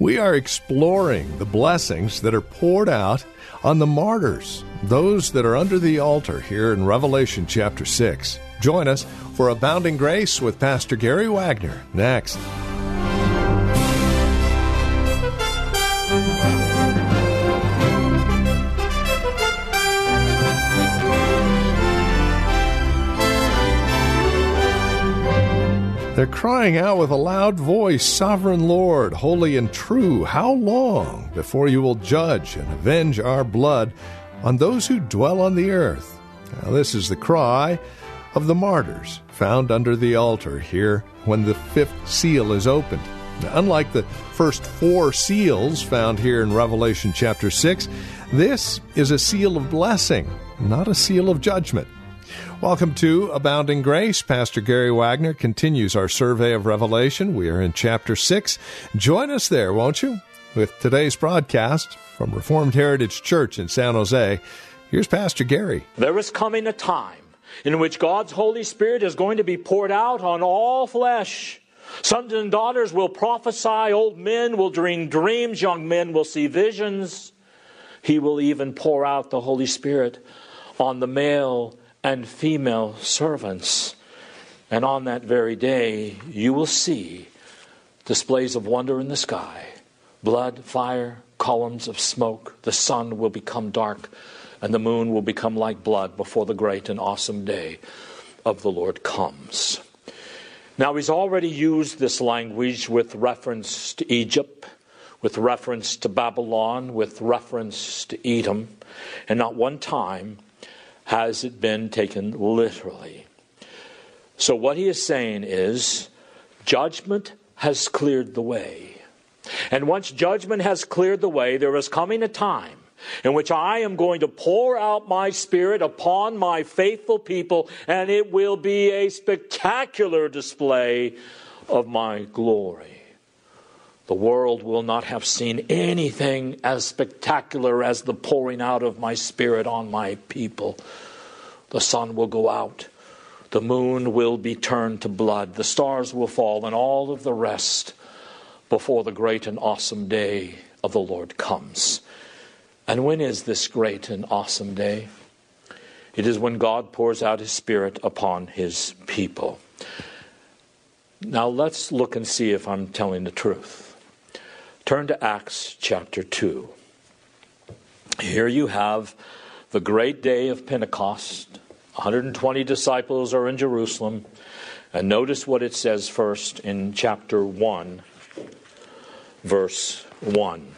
We are exploring the blessings that are poured out on the martyrs, those that are under the altar here in Revelation chapter 6. Join us for Abounding Grace with Pastor Gary Wagner next. They're crying out with a loud voice, Sovereign Lord, holy and true, how long before you will judge and avenge our blood on those who dwell on the earth? Now, this is the cry of the martyrs found under the altar here when the fifth seal is opened. Now, unlike the first four seals found here in Revelation chapter 6, this is a seal of blessing, not a seal of judgment. Welcome to Abounding Grace. Pastor Gary Wagner continues our survey of Revelation. We are in chapter 6. Join us there, won't you? With today's broadcast from Reformed Heritage Church in San Jose, here's Pastor Gary. There is coming a time in which God's Holy Spirit is going to be poured out on all flesh. Sons and daughters will prophesy, old men will dream dreams, young men will see visions. He will even pour out the Holy Spirit on the male and female servants. And on that very day, you will see displays of wonder in the sky blood, fire, columns of smoke. The sun will become dark, and the moon will become like blood before the great and awesome day of the Lord comes. Now, he's already used this language with reference to Egypt, with reference to Babylon, with reference to Edom, and not one time has it been taken literally. So, what he is saying is judgment has cleared the way. And once judgment has cleared the way, there is coming a time in which I am going to pour out my spirit upon my faithful people, and it will be a spectacular display of my glory. The world will not have seen anything as spectacular as the pouring out of my spirit on my people. The sun will go out, the moon will be turned to blood, the stars will fall, and all of the rest before the great and awesome day of the Lord comes. And when is this great and awesome day? It is when God pours out his Spirit upon his people. Now let's look and see if I'm telling the truth. Turn to Acts chapter 2. Here you have the great day of Pentecost. 120 disciples are in Jerusalem. And notice what it says first in chapter 1, verse 1.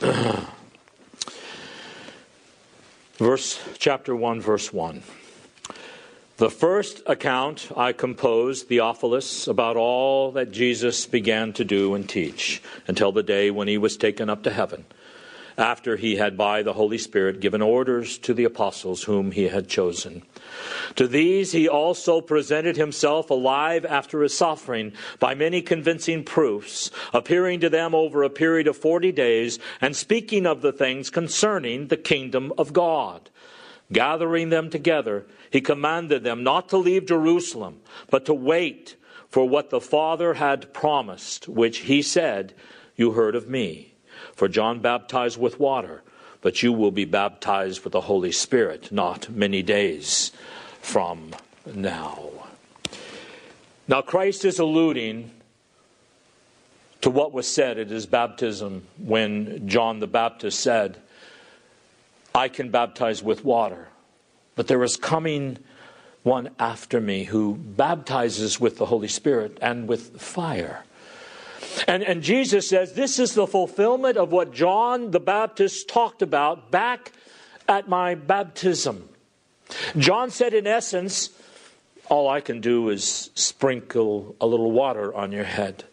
verse chapter 1 verse 1 the first account I composed, Theophilus, about all that Jesus began to do and teach until the day when he was taken up to heaven, after he had by the Holy Spirit given orders to the apostles whom he had chosen. To these he also presented himself alive after his suffering by many convincing proofs, appearing to them over a period of forty days, and speaking of the things concerning the kingdom of God. Gathering them together, he commanded them not to leave Jerusalem, but to wait for what the Father had promised, which he said, You heard of me. For John baptized with water, but you will be baptized with the Holy Spirit not many days from now. Now, Christ is alluding to what was said at his baptism when John the Baptist said, I can baptize with water, but there is coming one after me who baptizes with the Holy Spirit and with fire. And, and Jesus says this is the fulfillment of what John the Baptist talked about back at my baptism. John said, in essence, all I can do is sprinkle a little water on your head.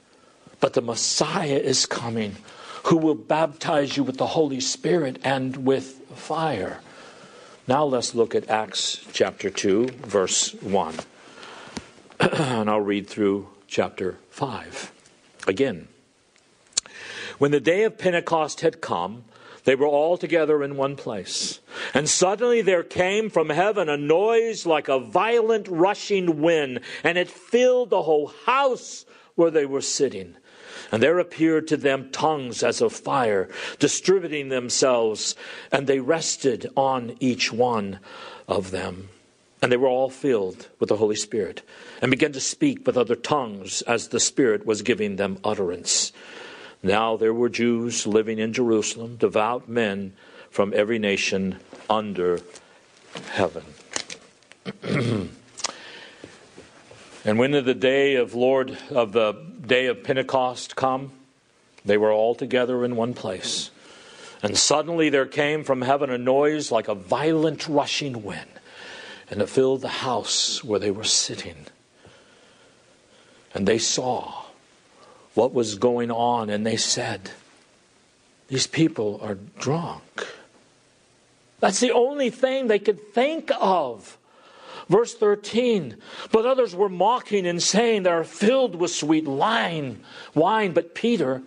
But the Messiah is coming who will baptize you with the Holy Spirit and with fire. Now let's look at Acts chapter 2, verse 1. and I'll read through chapter 5 again. When the day of Pentecost had come, they were all together in one place. And suddenly there came from heaven a noise like a violent rushing wind, and it filled the whole house where they were sitting. And there appeared to them tongues as of fire, distributing themselves, and they rested on each one of them. And they were all filled with the Holy Spirit, and began to speak with other tongues as the Spirit was giving them utterance. Now there were Jews living in Jerusalem, devout men from every nation under heaven. and when the day of Lord of the day of Pentecost come? They were all together in one place. And suddenly there came from heaven a noise like a violent rushing wind, and it filled the house where they were sitting. And they saw what was going on, and they said, These people are drunk. That's the only thing they could think of. Verse 13, but others were mocking and saying they are filled with sweet wine, wine. But Peter,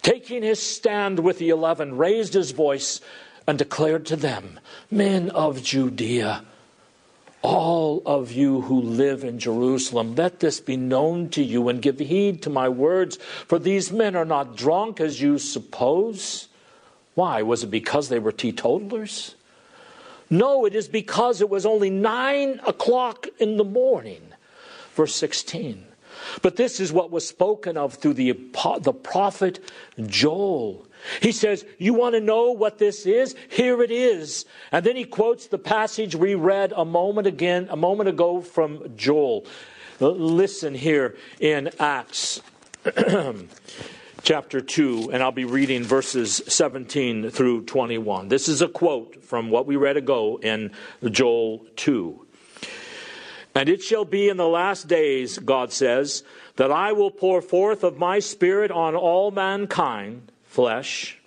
taking his stand with the eleven, raised his voice and declared to them, Men of Judea, all of you who live in Jerusalem, let this be known to you and give heed to my words, for these men are not drunk as you suppose. Why? Was it because they were teetotalers? No, it is because it was only nine o'clock in the morning. Verse 16. But this is what was spoken of through the, the prophet Joel. He says, You want to know what this is? Here it is. And then he quotes the passage we read a moment again, a moment ago from Joel. Listen here in Acts chapter 2, and I'll be reading verses 17 through 21. This is a quote from what we read ago in Joel 2. And it shall be in the last days, God says, that I will pour forth of my Spirit on all mankind flesh.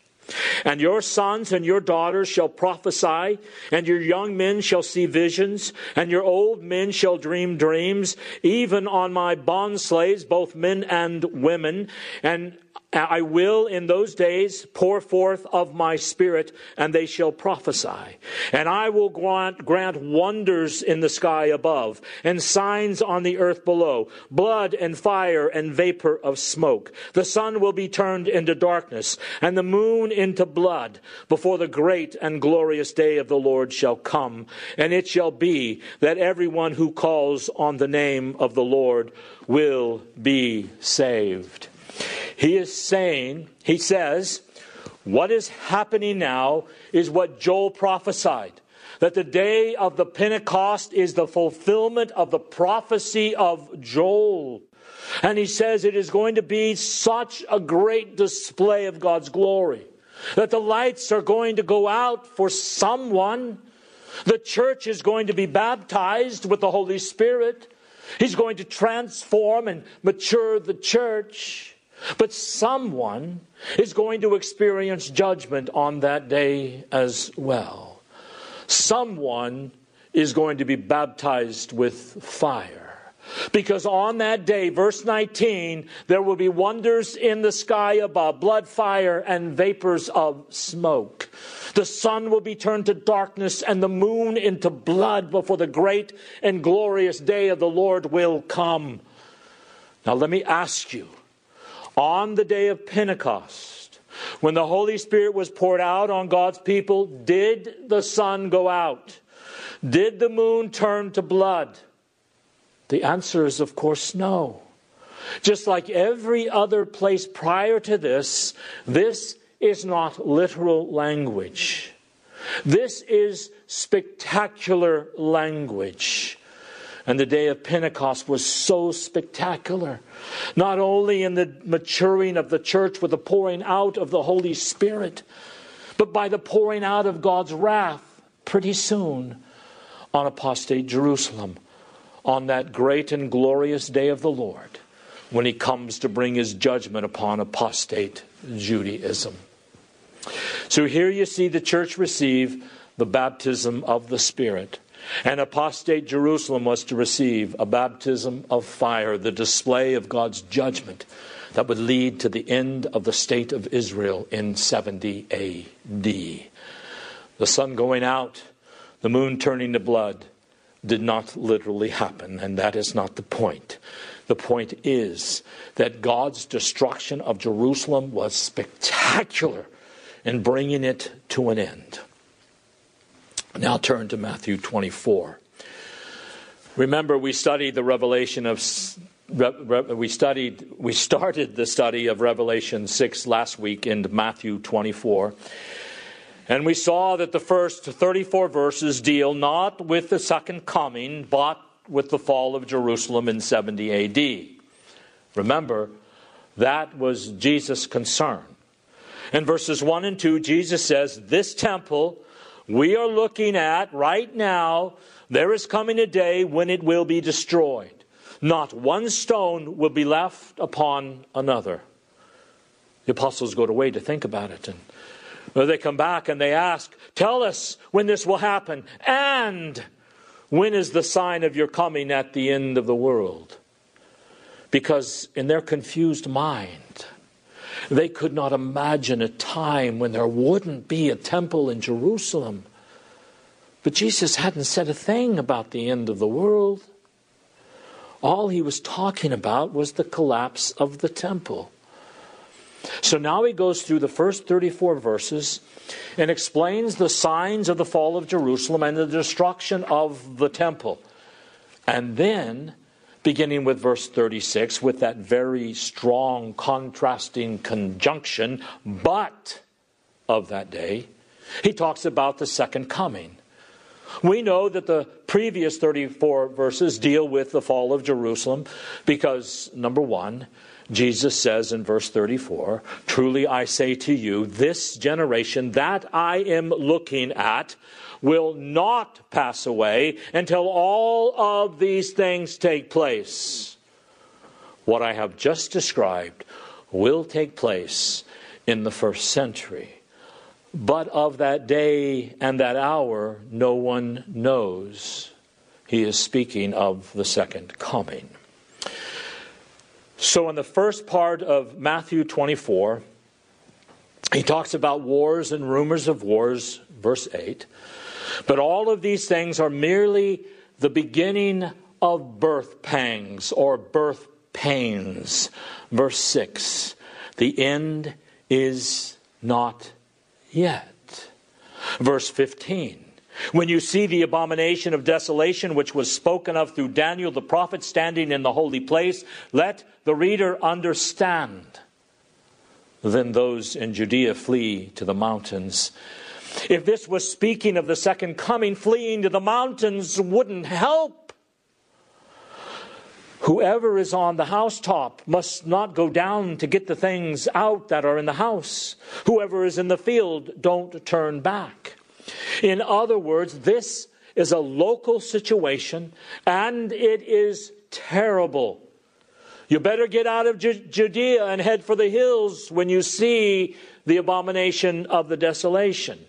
And your sons and your daughters shall prophesy, and your young men shall see visions, and your old men shall dream dreams, even on my bondslaves, both men and women. And Uh, I will in those days pour forth of my spirit, and they shall prophesy. And I will grant, grant wonders in the sky above, and signs on the earth below, blood and fire and vapor of smoke. The sun will be turned into darkness, and the moon into blood, before the great and glorious day of the Lord shall come. And it shall be that everyone who calls on the name of the Lord will be saved. He is saying, he says, what is happening now is what Joel prophesied. That the day of the Pentecost is the fulfillment of the prophecy of Joel. And he says it is going to be such a great display of God's glory. That the lights are going to go out for someone. The church is going to be baptized with the Holy Spirit. He's going to transform and mature the church. But someone is going to experience judgment on that day as well. Someone is going to be baptized with fire. Because on that day, verse 19, there will be wonders in the sky above, blood, fire, and vapors of smoke. The sun will be turned to darkness and the moon into blood before the great and glorious day of the Lord will come. Now, let me ask you on the day of Pentecost, when the Holy Spirit was poured out on God's people, did the sun go out? Did the moon turn to blood? The answer is, of course, no. Just like every other place prior to this, this is not literal language. This is spectacular language. And the day of Pentecost was so spectacular. Not only in the maturing of the church with the pouring out of the Holy Spirit, but by the pouring out of God's wrath pretty soon on apostate Jerusalem on that great and glorious day of the Lord when he comes to bring his judgment upon apostate Judaism. So here you see the church receive the baptism of the Spirit. And apostate Jerusalem was to receive a baptism of fire, the display of God's judgment that would lead to the end of the state of Israel in 70 AD. The sun going out, the moon turning to blood, did not literally happen, and that is not the point. The point is that God's destruction of Jerusalem was spectacular in bringing it to an end. Now turn to Matthew 24. Remember, we studied the revelation of. We studied. We started the study of Revelation six last week in Matthew twenty-four, and we saw that the first thirty-four verses deal not with the second coming, but with the fall of Jerusalem in seventy A.D. Remember, that was Jesus' concern. In verses 1 and 2, Jesus says, This temple we are looking at right now, there is coming a day when it will be destroyed. Not one stone will be left upon another. The apostles go away to think about it. And they come back and they ask, Tell us when this will happen. And when is the sign of your coming at the end of the world? Because in their confused mind, they could not imagine a time when there wouldn't be a temple in Jerusalem. But Jesus hadn't said a thing about the end of the world. All he was talking about was the collapse of the temple. So now he goes through the first 34 verses and explains the signs of the fall of Jerusalem and the destruction of the temple. And then beginning with verse 36, with that very strong contrasting conjunction, but of that day, he talks about the second coming. We know that the previous 34 verses deal with the fall of Jerusalem because, number one, Jesus says in verse 34, Truly I say to you, this generation that I am looking at will not pass away until all of these things take place. What I have just described will take place in the first century. But of that day and that hour, no one knows. He is speaking of the second coming. So, in the first part of Matthew 24, he talks about wars and rumors of wars, verse 8. But all of these things are merely the beginning of birth pangs or birth pains. Verse 6 The end is not yet. Verse 15 when you see the abomination of desolation, which was spoken of through Daniel the prophet standing in the holy place, let the reader understand. Then those in Judea flee to the mountains. If this was speaking of the second coming, fleeing to the mountains wouldn't help. Whoever is on the housetop must not go down to get the things out that are in the house. Whoever is in the field, don't turn back. In other words, this is a local situation and it is terrible. You better get out of Judea and head for the hills when you see the abomination of the desolation.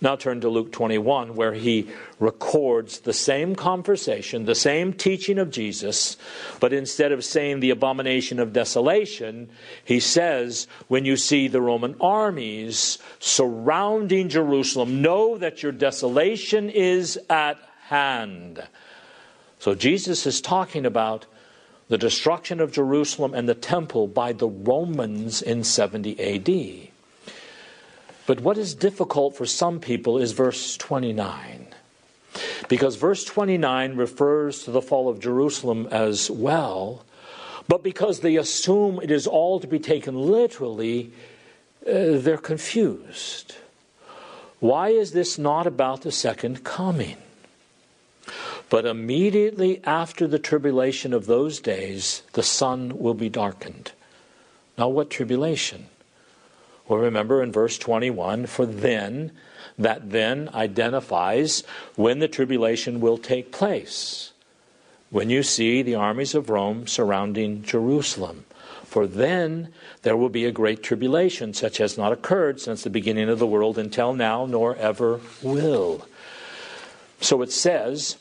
Now turn to Luke 21, where he records the same conversation, the same teaching of Jesus, but instead of saying the abomination of desolation, he says, When you see the Roman armies surrounding Jerusalem, know that your desolation is at hand. So Jesus is talking about the destruction of Jerusalem and the temple by the Romans in 70 AD. But what is difficult for some people is verse 29. Because verse 29 refers to the fall of Jerusalem as well, but because they assume it is all to be taken literally, uh, they're confused. Why is this not about the second coming? But immediately after the tribulation of those days, the sun will be darkened. Now, what tribulation? Well, remember in verse 21 for then, that then identifies when the tribulation will take place. when you see the armies of Rome surrounding Jerusalem. For then there will be a great tribulation, such as not occurred since the beginning of the world until now, nor ever will. So it says,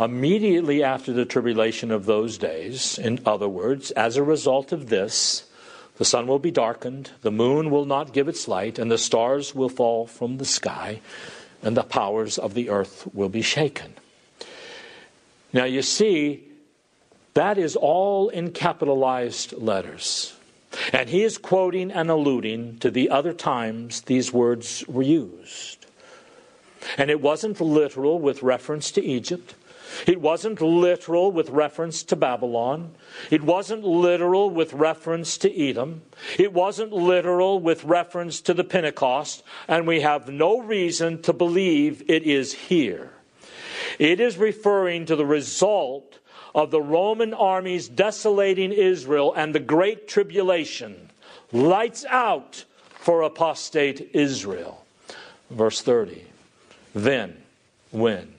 immediately after the tribulation of those days, in other words, as a result of this, the sun will be darkened, the moon will not give its light, and the stars will fall from the sky, and the powers of the earth will be shaken. Now you see, that is all in capitalized letters. And he is quoting and alluding to the other times these words were used. And it wasn't literal with reference to Egypt. It wasn't literal with reference to Babylon. It wasn't literal with reference to Edom. It wasn't literal with reference to the Pentecost. And we have no reason to believe it is here. It is referring to the result of the Roman armies desolating Israel and the great tribulation. Lights out for apostate Israel. Verse 30. Then, when?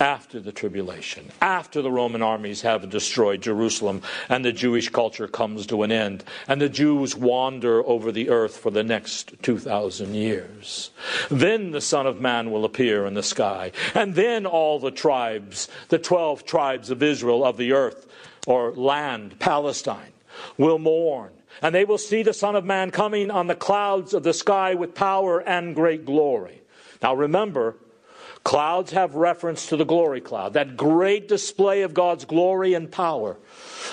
After the tribulation, after the Roman armies have destroyed Jerusalem and the Jewish culture comes to an end, and the Jews wander over the earth for the next 2,000 years. Then the Son of Man will appear in the sky, and then all the tribes, the 12 tribes of Israel of the earth, or land, Palestine, will mourn. And they will see the Son of Man coming on the clouds of the sky with power and great glory. Now remember, Clouds have reference to the glory cloud, that great display of God's glory and power.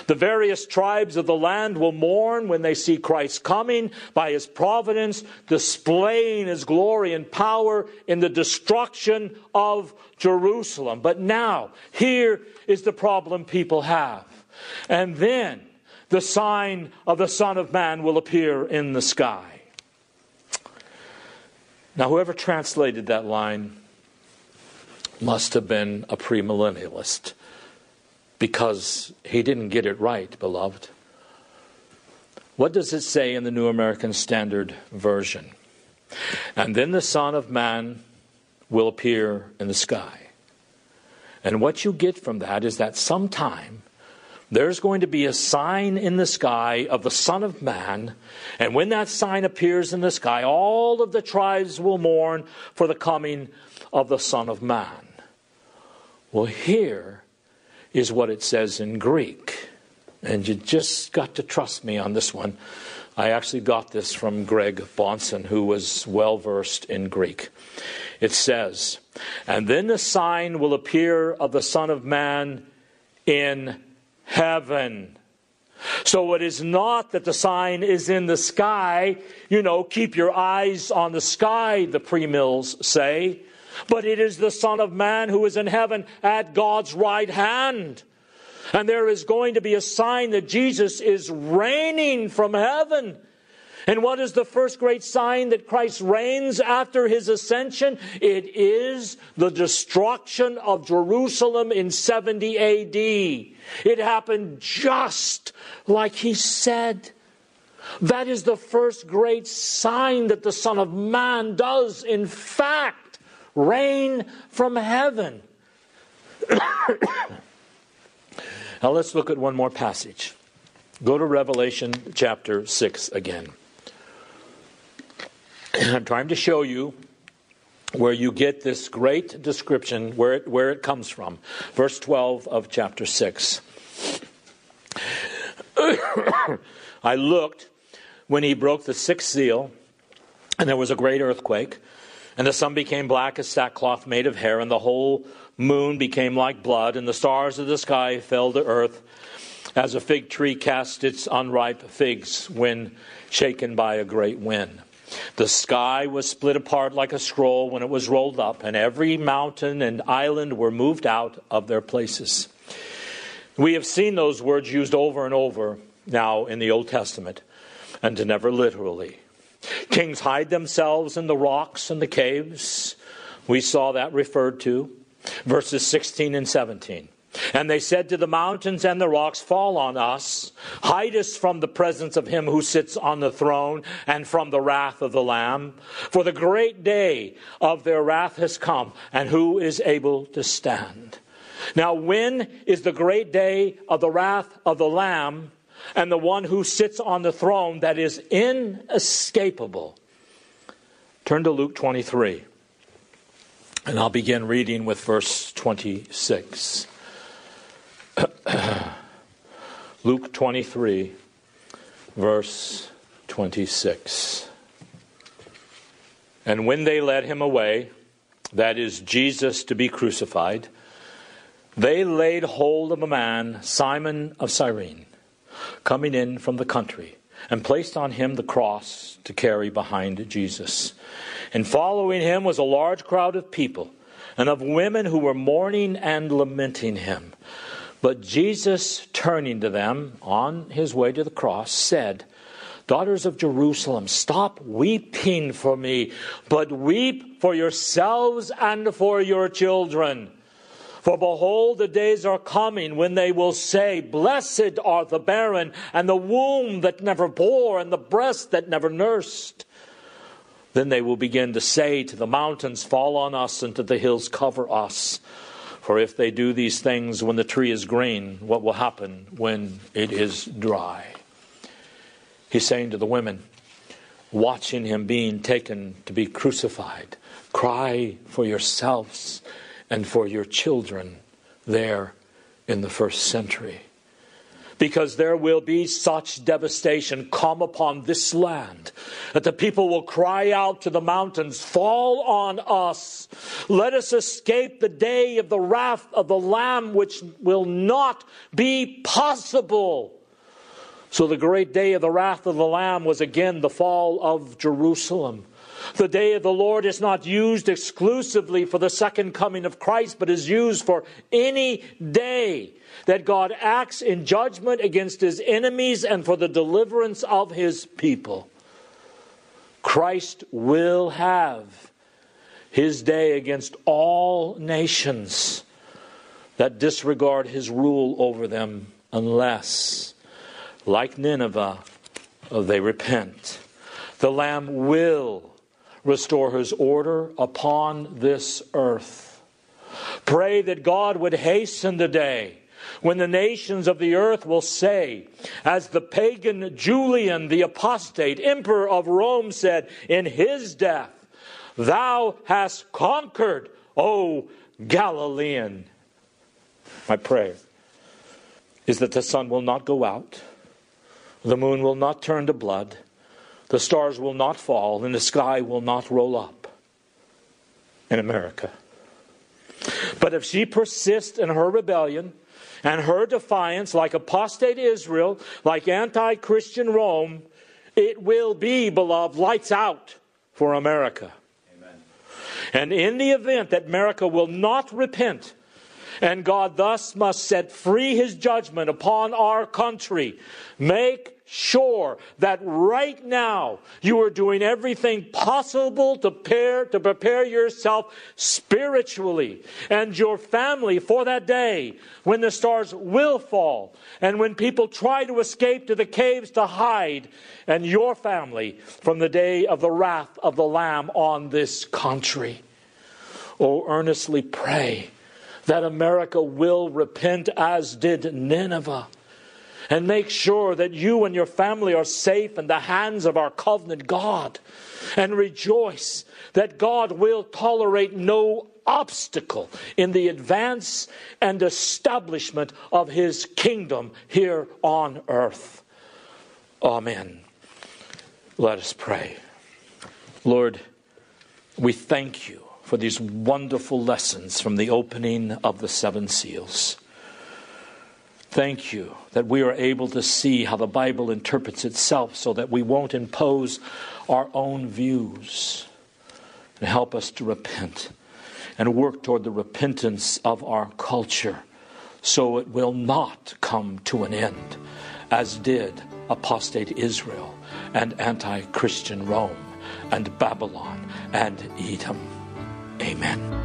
The various tribes of the land will mourn when they see Christ coming by his providence, displaying his glory and power in the destruction of Jerusalem. But now, here is the problem people have. And then the sign of the Son of Man will appear in the sky. Now, whoever translated that line must have been a premillennialist because he didn't get it right, beloved. What does it say in the New American Standard Version? And then the Son of Man will appear in the sky. And what you get from that is that sometime there's going to be a sign in the sky of the Son of Man. And when that sign appears in the sky, all of the tribes will mourn for the coming of the Son of Man. Well, here is what it says in Greek. And you just got to trust me on this one. I actually got this from Greg Bahnsen, who was well versed in Greek. It says, And then the sign will appear of the Son of Man in heaven. So it is not that the sign is in the sky. You know, keep your eyes on the sky, the premills say but it is the Son of Man who is in heaven at God's right hand. And there is going to be a sign that Jesus is reigning from heaven. And what is the first great sign that Christ reigns after his ascension? It is the destruction of Jerusalem in 70 AD. It happened just like he said. That is the first great sign that the Son of Man does, in fact reign from heaven. now let's look at one more passage. Go to Revelation chapter 6 again. I'm trying to show you where you get this great description, where it, where it comes from. Verse 12 of chapter 6. I looked when he broke the sixth seal, and there was a great earthquake and the sun became black as sackcloth made of hair, and the whole moon became like blood, and the stars of the sky fell to earth, as a fig tree casts its unripe figs when shaken by a great wind. The sky was split apart like a scroll when it was rolled up, and every mountain and island were moved out of their places. We have seen those words used over and over now in the Old Testament, and never literally. Kings hide themselves in the rocks and the caves. We saw that referred to. Verses 16 and 17. And they said to the mountains and the rocks, Fall on us, hide us from the presence of him who sits on the throne and from the wrath of the Lamb. For the great day of their wrath has come, and who is able to stand? Now, when is the great day of the wrath of the Lamb and the one who sits on the throne that is inescapable? Turn to Luke 23, and I'll begin reading with verse 26. Luke 23, verse 26. And when they led him away, that is Jesus to be crucified, they laid hold of a man, Simon of Cyrene, coming in from the country, and placed on him the cross to carry behind Jesus. And following him was a large crowd of people, and of women who were mourning and lamenting him. But Jesus, turning to them on his way to the cross, said, Daughters of Jerusalem, stop weeping for me, but weep for yourselves and for your children. For behold, the days are coming when they will say, Blessed are the barren, and the womb that never bore, and the breast that never nursed. Then they will begin to say to the mountains, Fall on us, and to the hills, Cover us. For if they do these things when the tree is green, what will happen when it is dry? He's saying to the women, watching him being taken to be crucified, cry for yourselves and for your children there in the first century because there will be such devastation come upon this land that the people will cry out to the mountains, Fall on us! Let us escape the day of the wrath of the Lamb, which will not be possible. So the great day of the wrath of the Lamb was again the fall of Jerusalem. The day of the Lord is not used exclusively for the second coming of Christ, but is used for any day that God acts in judgment against his enemies and for the deliverance of his people. Christ will have his day against all nations that disregard his rule over them unless, like Nineveh, they repent. The Lamb will restore his order upon this earth. Pray that God would hasten the day when the nations of the earth will say, as the pagan Julian, the apostate emperor of Rome, said in his death, Thou hast conquered, O Galilean. My prayer is that the sun will not go out, the moon will not turn to blood, the stars will not fall, and the sky will not roll up in America. But if she persists in her rebellion, and her defiance, like apostate Israel, like anti Christian Rome, it will be, beloved, lights out for America. Amen. And in the event that America will not repent, and God thus must set free his judgment upon our country, make sure that right now you are doing everything possible to prepare, to prepare yourself spiritually and your family for that day when the stars will fall and when people try to escape to the caves to hide and your family from the day of the wrath of the Lamb on this country. Oh, earnestly pray that America will repent as did Nineveh and make sure that you and your family are safe in the hands of our covenant God. And rejoice that God will tolerate no obstacle in the advance and establishment of his kingdom here on earth. Amen. Let us pray. Lord, we thank you for these wonderful lessons from the opening of the seven seals. Thank you that we are able to see how the Bible interprets itself so that we won't impose our own views. And help us to repent and work toward the repentance of our culture so it will not come to an end, as did apostate Israel and anti Christian Rome and Babylon and Edom. Amen.